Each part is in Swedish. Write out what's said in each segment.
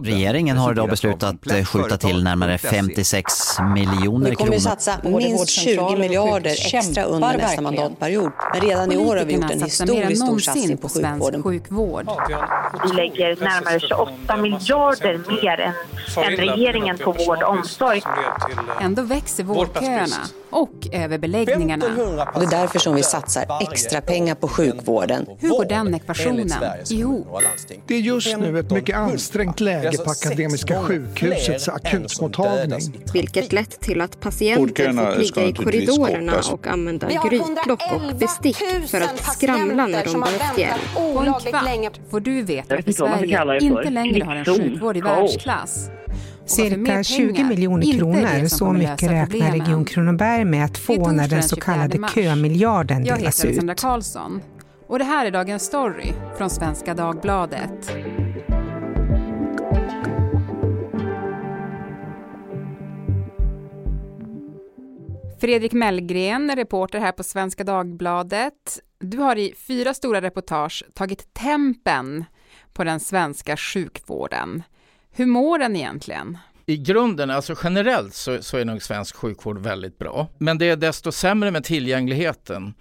Regeringen har idag beslutat att skjuta till närmare 56 miljoner kronor. Vi kommer att satsa minst 20 miljarder extra under nästa mandatperiod. Men redan i år har vi gjort en historiskt stor satsning på sjukvården. Sjukvård. Vi lägger närmare 28 miljarder mer än, än regeringen på vård och omsorg. Ändå växer vårdköerna och överbeläggningarna. Och det är därför som vi satsar extra pengar på sjukvården. Hur går den ekvationen ihop? Det är just nu ett mycket ansträngt läge på Akademiska sjukhusets akutmottagning. Vilket lett till att patienter fått ligga i korridorerna och använda grytlock och bestick för att skramla när de behövt hjälp. På en kvart får du veta att Sverige inte längre har en sjukvård i världsklass. Cirka 20 miljoner kronor, så mycket räknar Region Kronoberg med att få när den så kallade kömiljarden delas ut. Jag heter Alexandra Karlsson och det här är dagens story från Svenska Dagbladet. Fredrik Mellgren, reporter här på Svenska Dagbladet. Du har i fyra stora reportage tagit tempen på den svenska sjukvården. Hur mår den egentligen? I grunden, alltså generellt så, så, är nog svensk sjukvård väldigt bra. Men det är desto sämre med tillgängligheten.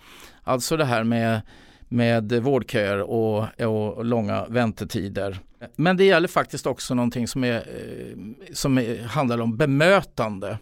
Alltså det här med, med vårdköer och, och långa väntetider. Men det gäller faktiskt också någonting som, är, eh, som är, handlar om bemötande.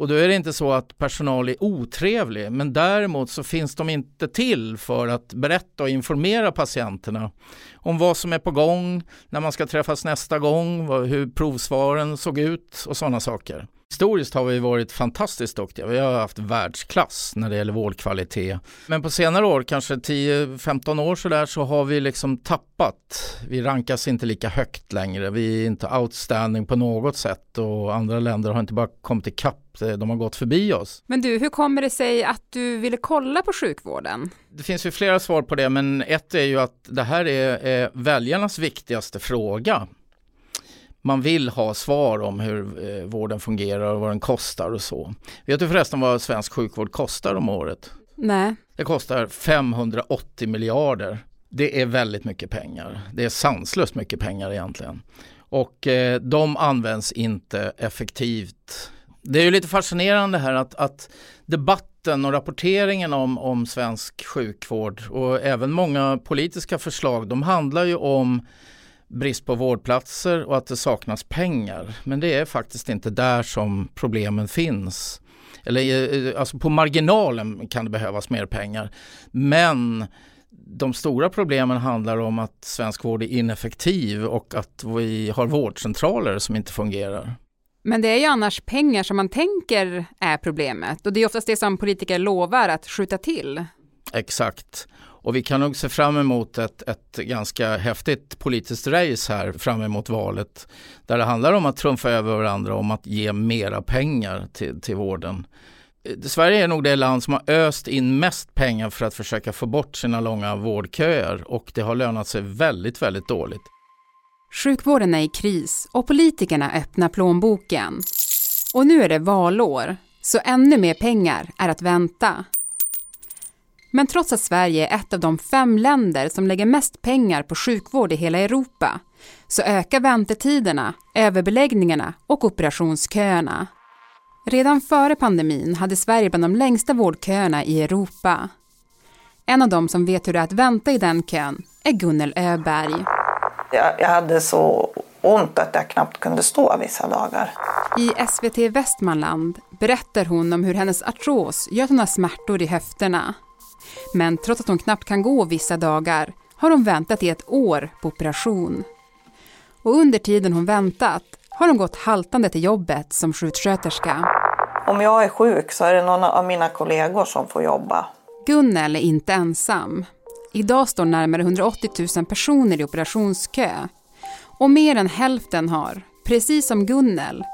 Och då är det inte så att personal är otrevlig, men däremot så finns de inte till för att berätta och informera patienterna om vad som är på gång, när man ska träffas nästa gång, hur provsvaren såg ut och sådana saker. Historiskt har vi varit fantastiskt duktiga. Vi har haft världsklass när det gäller vårdkvalitet. Men på senare år, kanske 10-15 år sådär, så har vi liksom tappat. Vi rankas inte lika högt längre. Vi är inte outstanding på något sätt och andra länder har inte bara kommit ikapp, de har gått förbi oss. Men du, hur kommer det sig att du ville kolla på sjukvården? Det finns ju flera svar på det, men ett är ju att det här är, är väljarnas viktigaste fråga man vill ha svar om hur eh, vården fungerar och vad den kostar och så. Vet du förresten vad svensk sjukvård kostar om året? Nej. Det kostar 580 miljarder. Det är väldigt mycket pengar. Det är sanslöst mycket pengar egentligen. Och eh, de används inte effektivt. Det är ju lite fascinerande här att, att debatten och rapporteringen om, om svensk sjukvård och även många politiska förslag, de handlar ju om brist på vårdplatser och att det saknas pengar. Men det är faktiskt inte där som problemen finns. Eller eh, alltså på marginalen kan det behövas mer pengar. Men de stora problemen handlar om att svensk vård är ineffektiv och att vi har vårdcentraler som inte fungerar. Men det är ju annars pengar som man tänker är problemet och det är oftast det som politiker lovar att skjuta till. Exakt. Och vi kan nog se fram emot ett, ett ganska häftigt politiskt race här fram emot valet. Där det handlar om att trumfa över varandra om att ge mera pengar till, till vården. Eh, Sverige är nog det land som har öst in mest pengar för att försöka få bort sina långa vårdköer och det har lönat sig väldigt, väldigt dåligt. Sjukvården är i kris och politikerna öppnar plånboken. Och nu är det valår, så ännu mer pengar är att vänta. Men trots att Sverige är ett av de fem länder som lägger mest pengar på sjukvård i hela Europa så ökar väntetiderna, överbeläggningarna och operationsköerna. Redan före pandemin hade Sverige bland de längsta vårdköerna i Europa. En av dem som vet hur det är att vänta i den kön är Gunnel Öberg. Jag, jag hade så ont att jag knappt kunde stå vissa dagar. I SVT Västmanland berättar hon om hur hennes artros gör att hon har smärtor i höfterna. Men trots att hon knappt kan gå vissa dagar har hon väntat i ett år på operation. Och under tiden hon väntat har hon gått haltande till jobbet som sjuksköterska. Om jag är sjuk så är det någon av mina kollegor som får jobba. Gunnel är inte ensam. Idag står närmare 180 000 personer i operationskö. Och mer än hälften har, precis som Gunnel,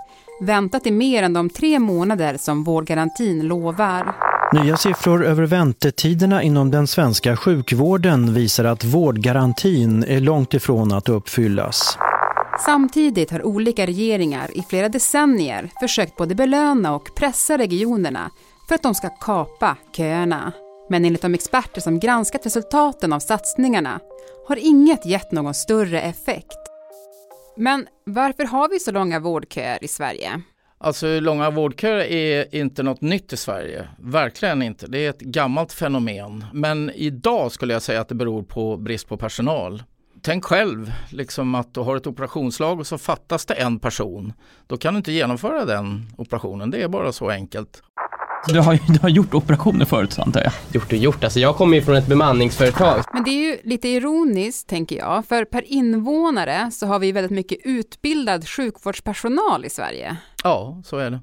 väntat i mer än de tre månader som vårdgarantin lovar. Nya siffror över väntetiderna inom den svenska sjukvården visar att vårdgarantin är långt ifrån att uppfyllas. Samtidigt har olika regeringar i flera decennier försökt både belöna och pressa regionerna för att de ska kapa köerna. Men enligt de experter som granskat resultaten av satsningarna har inget gett någon större effekt. Men varför har vi så långa vårdköer i Sverige? Alltså långa vårdköer är inte något nytt i Sverige. Verkligen inte. Det är ett gammalt fenomen. Men idag skulle jag säga att det beror på brist på personal. Tänk själv liksom att du har ett operationslag och så fattas det en person. Då kan du inte genomföra den operationen. Det är bara så enkelt. Du har, du har gjort operationer förut antar jag? Gjort och gjort, alltså jag kommer ju från ett bemanningsföretag. Men det är ju lite ironiskt tänker jag, för per invånare så har vi väldigt mycket utbildad sjukvårdspersonal i Sverige. Ja, så är det.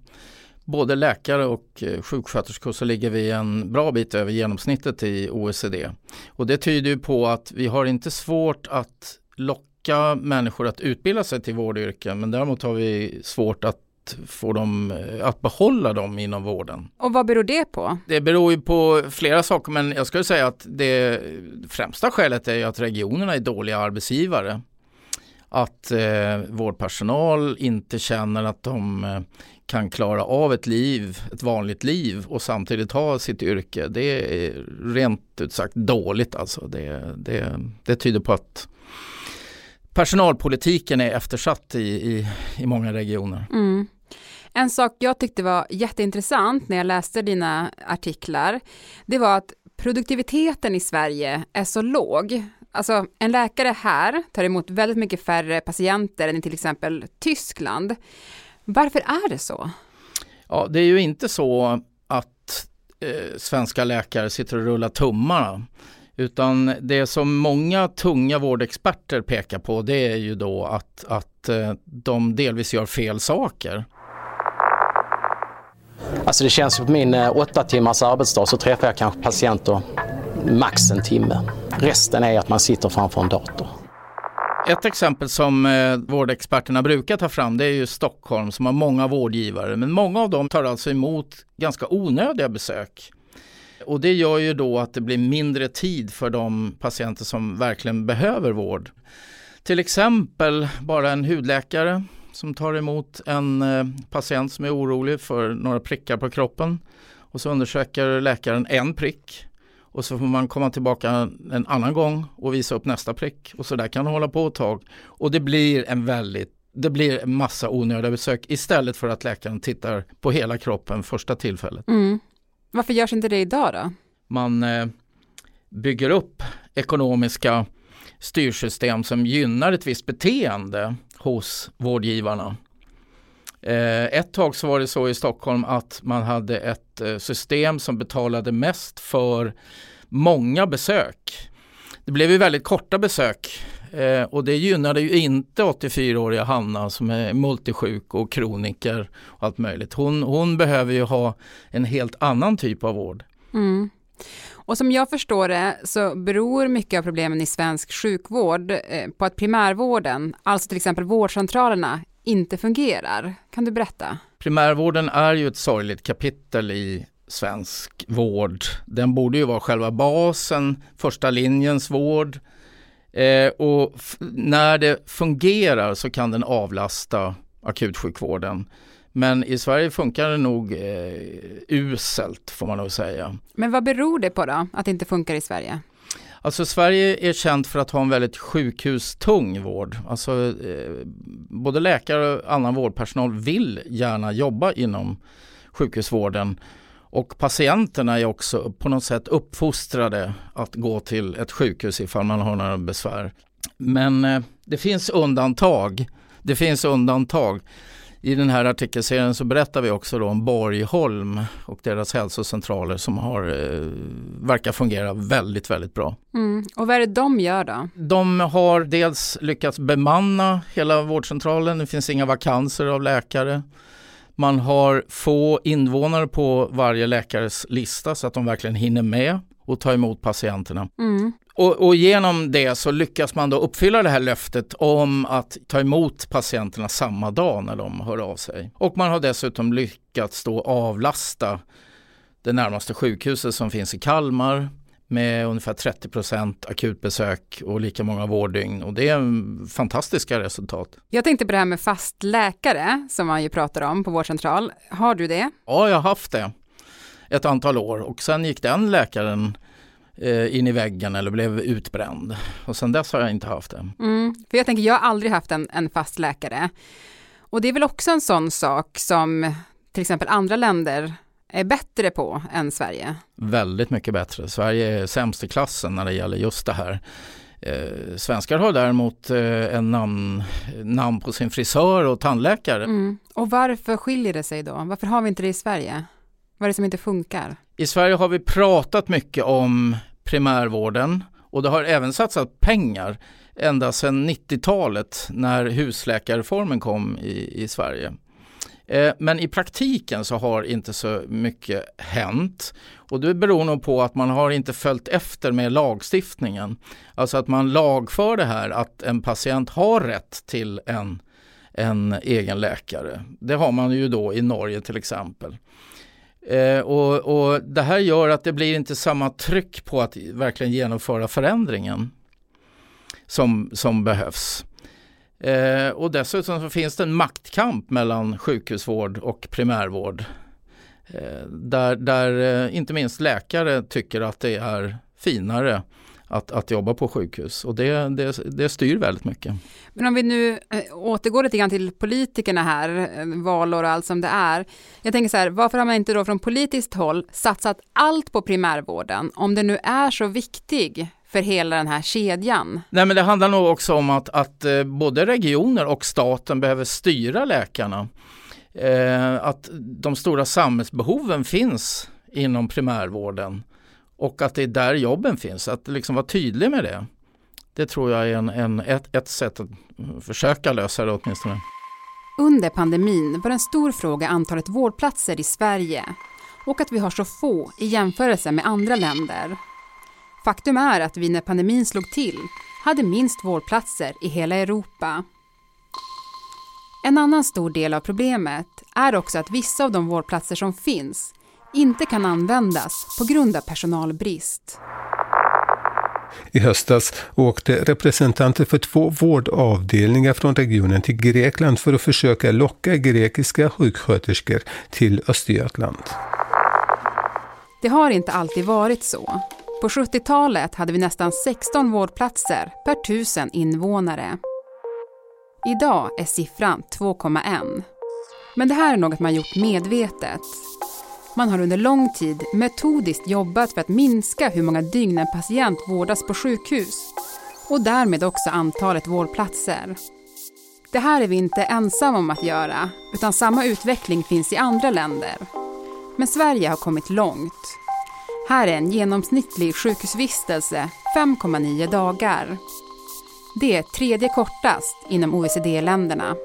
Både läkare och eh, sjuksköterskor så ligger vi en bra bit över genomsnittet i OECD. Och det tyder ju på att vi har inte svårt att locka människor att utbilda sig till vårdyrken men däremot har vi svårt att få dem eh, att behålla dem inom vården. Och vad beror det på? Det beror ju på flera saker men jag skulle säga att det främsta skälet är att regionerna är dåliga arbetsgivare. Att eh, vårdpersonal inte känner att de eh, kan klara av ett liv, ett vanligt liv och samtidigt ha sitt yrke. Det är rent ut sagt dåligt alltså. Det, det, det tyder på att personalpolitiken är eftersatt i, i, i många regioner. Mm. En sak jag tyckte var jätteintressant när jag läste dina artiklar, det var att produktiviteten i Sverige är så låg. Alltså en läkare här tar emot väldigt mycket färre patienter än i till exempel Tyskland. Varför är det så? Ja, det är ju inte så att eh, svenska läkare sitter och rullar tummarna. Utan det som många tunga vårdexperter pekar på det är ju då att, att eh, de delvis gör fel saker. Alltså det känns på min eh, åtta timmars arbetsdag så träffar jag kanske patienter max en timme. Resten är att man sitter framför en dator. Ett exempel som eh, vårdexperterna brukar ta fram det är ju Stockholm som har många vårdgivare men många av dem tar alltså emot ganska onödiga besök. Och det gör ju då att det blir mindre tid för de patienter som verkligen behöver vård. Till exempel bara en hudläkare som tar emot en eh, patient som är orolig för några prickar på kroppen. Och så undersöker läkaren en prick och så får man komma tillbaka en annan gång och visa upp nästa prick. Och så där kan det hålla på ett tag. Och det blir en väldigt det blir en massa onödiga besök istället för att läkaren tittar på hela kroppen första tillfället. Mm. Varför görs inte det idag då? Man eh, bygger upp ekonomiska styrsystem som gynnar ett visst beteende hos vårdgivarna. Eh, ett tag så var det så i Stockholm att man hade ett eh, system som betalade mest för många besök. Det blev ju väldigt korta besök eh, och det gynnade ju inte 84-åriga Hanna som är multisjuk och kroniker och allt möjligt. Hon, hon behöver ju ha en helt annan typ av vård. Mm. Och som jag förstår det så beror mycket av problemen i svensk sjukvård eh, på att primärvården, alltså till exempel vårdcentralerna, inte fungerar. Kan du berätta? Primärvården är ju ett sorgligt kapitel i svensk vård. Den borde ju vara själva basen, första linjens vård. Eh, och när det fungerar så kan den avlasta akutsjukvården. Men i Sverige funkar det nog eh, uselt får man nog säga. Men vad beror det på då, att det inte funkar i Sverige? Alltså Sverige är känt för att ha en väldigt sjukhustung vård. Alltså, eh, både läkare och annan vårdpersonal vill gärna jobba inom sjukhusvården. Och patienterna är också på något sätt uppfostrade att gå till ett sjukhus ifall man har några besvär. Men eh, det finns undantag. Det finns undantag. I den här artikelserien så berättar vi också om Borgholm och deras hälsocentraler som har, eh, verkar fungera väldigt, väldigt bra. Mm. Och vad är det de gör då? De har dels lyckats bemanna hela vårdcentralen, det finns inga vakanser av läkare. Man har få invånare på varje läkares lista så att de verkligen hinner med och ta emot patienterna. Mm. Och, och, genom det så lyckas man då uppfylla det här löftet om att ta emot patienterna samma dag när de hör av sig. Och man har dessutom lyckats då avlasta det närmaste sjukhuset som finns i Kalmar med ungefär 30 procent akutbesök och lika många vårddygn och det är fantastiska resultat. Jag tänkte på det här med fast läkare som man ju pratar om på vårdcentral. Har du det? Ja, jag har haft det ett antal år och sen gick den läkaren eh, in i väggen eller blev utbränd. Och sen dess har jag inte haft det. Mm, för jag tänker, jag har aldrig haft en, en fast läkare. Och det är väl också en sån sak som till exempel andra länder är bättre på än Sverige? Väldigt mycket bättre. Sverige är sämst i klassen när det gäller just det här. Eh, svenskar har däremot eh, en namn, namn på sin frisör och tandläkare. Mm. Och varför skiljer det sig då? Varför har vi inte det i Sverige? Vad är det som inte funkar? I Sverige har vi pratat mycket om primärvården och det har även satsat pengar ända sedan 90-talet när husläkarreformen kom i, i Sverige. Eh, men i praktiken så har inte så mycket hänt. Och det beror nog på att man har inte följt efter med lagstiftningen. Alltså att man lagför det här att en patient har rätt till en, en egen läkare. Det har man ju då i Norge till exempel. Eh, och, och Det här gör att det blir inte samma tryck på att verkligen genomföra förändringen som, som behövs. Eh, och dessutom så finns det en maktkamp mellan sjukhusvård och primärvård. Eh, där, där eh, inte minst läkare tycker att det är finare att, att jobba på sjukhus och det, det, det styr väldigt mycket. Men om vi nu eh, återgår lite grann till politikerna här, eh, valår och allt som det är. Jag tänker så här, varför har man inte då från politiskt håll satsat allt på primärvården om det nu är så viktig för hela den här kedjan? Nej men det handlar nog också om att, att eh, både regioner och staten behöver styra läkarna. Eh, att de stora samhällsbehoven finns inom primärvården och att det är där jobben finns. Att liksom vara tydlig med det. Det tror jag är en, en, ett, ett sätt att försöka lösa det åtminstone. Under pandemin var en stor fråga antalet vårdplatser i Sverige och att vi har så få i jämförelse med andra länder. Faktum är att vi när pandemin slog till hade minst vårdplatser i hela Europa. En annan stor del av problemet är också att vissa av de vårdplatser som finns inte kan användas på grund av personalbrist. I höstas åkte representanter för två vårdavdelningar från regionen till Grekland för att försöka locka grekiska sjuksköterskor till Östergötland. Det har inte alltid varit så. På 70-talet hade vi nästan 16 vårdplatser per tusen invånare. Idag är siffran 2,1. Men det här är något man gjort medvetet. Man har under lång tid metodiskt jobbat för att minska hur många dygn en patient vårdas på sjukhus och därmed också antalet vårdplatser. Det här är vi inte ensamma om att göra, utan samma utveckling finns i andra länder. Men Sverige har kommit långt här är en genomsnittlig sjukhusvistelse 5,9 dagar. Det är tredje kortast inom OECD-länderna.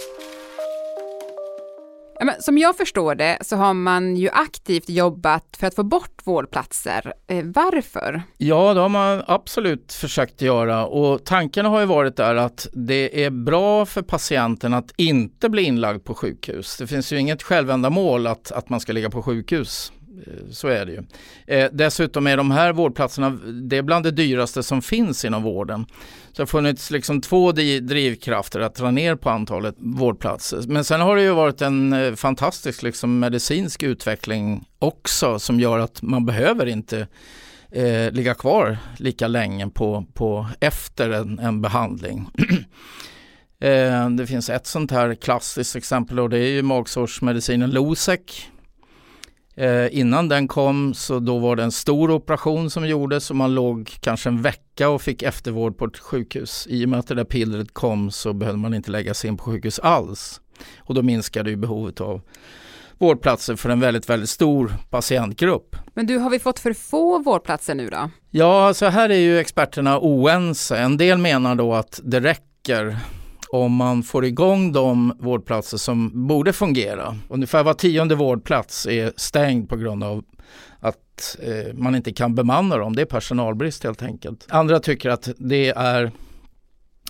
Som jag förstår det så har man ju aktivt jobbat för att få bort vårdplatser. Eh, varför? Ja, det har man absolut försökt göra och tanken har ju varit där att det är bra för patienten att inte bli inlagd på sjukhus. Det finns ju inget självändamål att, att man ska ligga på sjukhus Eh, så är det ju. Eh, dessutom är de här vårdplatserna det är bland det dyraste som finns inom vården. Så det har funnits liksom två drivkrafter att dra ner på antalet vårdplatser. Men sen har det ju varit en eh, fantastisk liksom, medicinsk utveckling också som gör att man behöver inte eh, ligga kvar lika länge på, på efter en, en behandling. eh, det finns ett sånt här klassiskt exempel och det är ju magsårsmedicinen Losec Eh, innan den kom så då var det en stor operation som gjordes och man låg kanske en vecka och fick eftervård på ett sjukhus. I och med att det där pillret kom så behövde man inte lägga sig in på sjukhus alls. Och då minskade ju behovet av vårdplatser för en väldigt, väldigt stor patientgrupp. Men du, har vi fått för få vårdplatser nu då? Ja, alltså här är ju experterna oense. En del menar då att det räcker om man får igång de vårdplatser som borde fungera. Ungefär var tionde vårdplats är stängd på grund av att eh, man inte kan bemanna dem. Det är personalbrist helt enkelt. Andra tycker att det är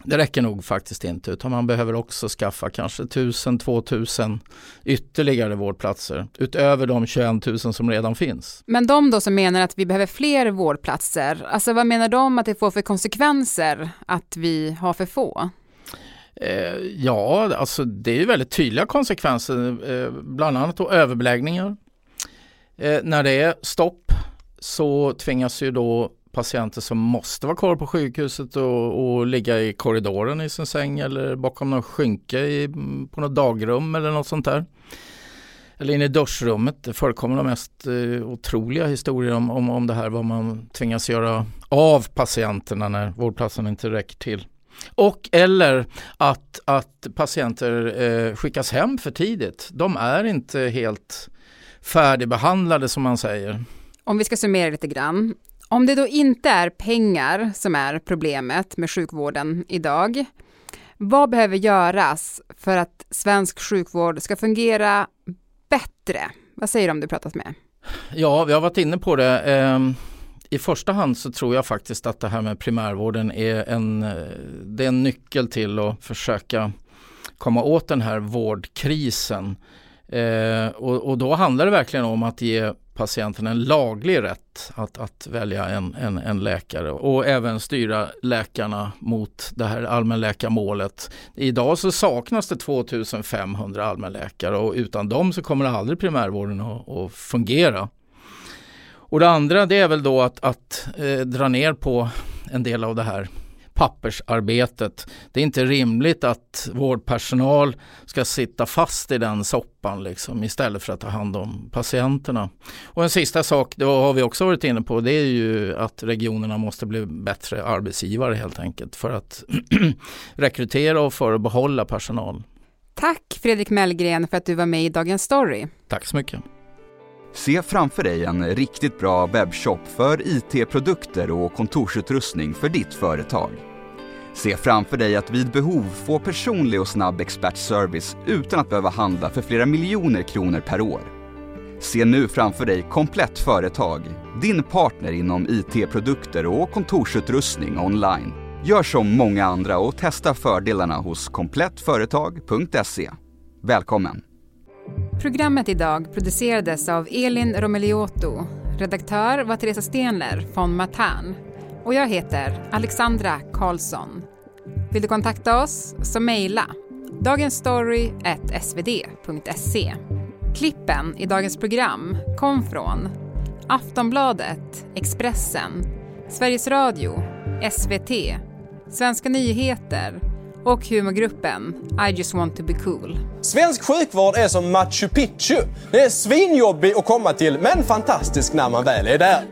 det räcker nog faktiskt inte utan man behöver också skaffa kanske 1000-2000 ytterligare vårdplatser utöver de 21 000 som redan finns. Men de då som menar att vi behöver fler vårdplatser, alltså vad menar de att det får för konsekvenser att vi har för få? Eh, ja, alltså det är väldigt tydliga konsekvenser, eh, bland annat då överbeläggningar. Eh, när det är stopp så tvingas ju då patienter som måste vara kvar på sjukhuset och, och ligga i korridoren i sin säng eller bakom någon skynke i, på något dagrum eller något sånt där. Eller inne i duschrummet. Det förekommer de mest eh, otroliga historier om, om, om det här vad man tvingas göra av patienterna när vårdplatsen inte räcker till. Och eller att, att patienter eh, skickas hem för tidigt. De är inte helt färdigbehandlade som man säger. Om vi ska summera lite grann. Om det då inte är pengar som är problemet med sjukvården idag, vad behöver göras för att svensk sjukvård ska fungera bättre? Vad säger du om du pratat med? Ja, vi har varit inne på det. I första hand så tror jag faktiskt att det här med primärvården är en, eh, det är en nyckel till att försöka komma åt den här vårdkrisen. Eh, och, och, då handlar det verkligen om att ge patienten en laglig rätt att, att välja en, en, en, läkare och även styra läkarna mot det här allmänläkarmålet. Idag så saknas det 2500 allmänläkare och utan dem så kommer aldrig primärvården att, att fungera. Och det andra det är väl då att, att eh, dra ner på en del av det här pappersarbetet. Det är inte rimligt att vårdpersonal ska sitta fast i den soppan liksom, istället för att ta hand om patienterna. Och en sista sak, det har vi också varit inne på, det är ju att regionerna måste bli bättre arbetsgivare helt enkelt för att rekrytera och för att behålla personal. Tack Fredrik Mellgren för att du var med i Dagens Story. Tack så mycket. Se framför dig en riktigt bra webbshop för IT-produkter och kontorsutrustning för ditt företag. Se framför dig att vid behov få personlig och snabb expertservice utan att behöva handla för flera miljoner kronor per år. Se nu framför dig Komplett Företag, din partner inom IT-produkter och kontorsutrustning online. Gör som många andra och testa fördelarna hos komplettföretag.se. Välkommen! Programmet idag producerades av Elin Romeliotto. Redaktör var Teresa Stenler von Matan. Och jag heter Alexandra Karlsson. Vill du kontakta oss så mejla dagensstory.svd.se. Klippen i dagens program kom från Aftonbladet, Expressen, Sveriges Radio, SVT, Svenska nyheter och humorgruppen I just want to be cool. Svensk sjukvård är som Machu Picchu. Det är svinjobbig att komma till, men fantastisk när man väl är där.